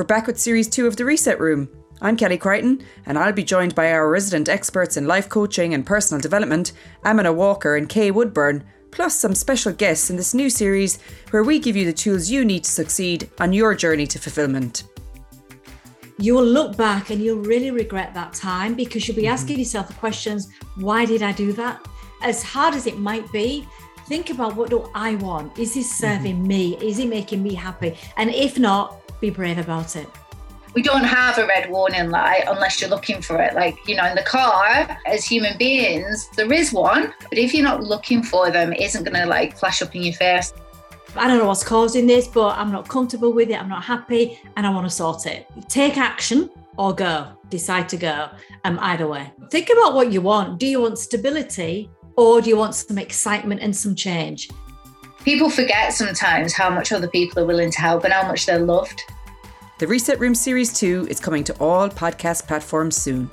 We're back with series two of The Reset Room. I'm Kelly Crichton, and I'll be joined by our resident experts in life coaching and personal development, Amina Walker and Kay Woodburn, plus some special guests in this new series where we give you the tools you need to succeed on your journey to fulfillment. You will look back and you'll really regret that time because you'll be mm-hmm. asking yourself the questions why did I do that? As hard as it might be, think about what do I want? Is this serving mm-hmm. me? Is it making me happy? And if not, be brave about it. We don't have a red warning light unless you're looking for it. Like, you know, in the car, as human beings, there is one, but if you're not looking for them, it isn't going to like flash up in your face. I don't know what's causing this, but I'm not comfortable with it. I'm not happy and I want to sort it. Take action or go. Decide to go. Um, either way. Think about what you want. Do you want stability or do you want some excitement and some change? People forget sometimes how much other people are willing to help and how much they're loved. The Reset Room Series 2 is coming to all podcast platforms soon.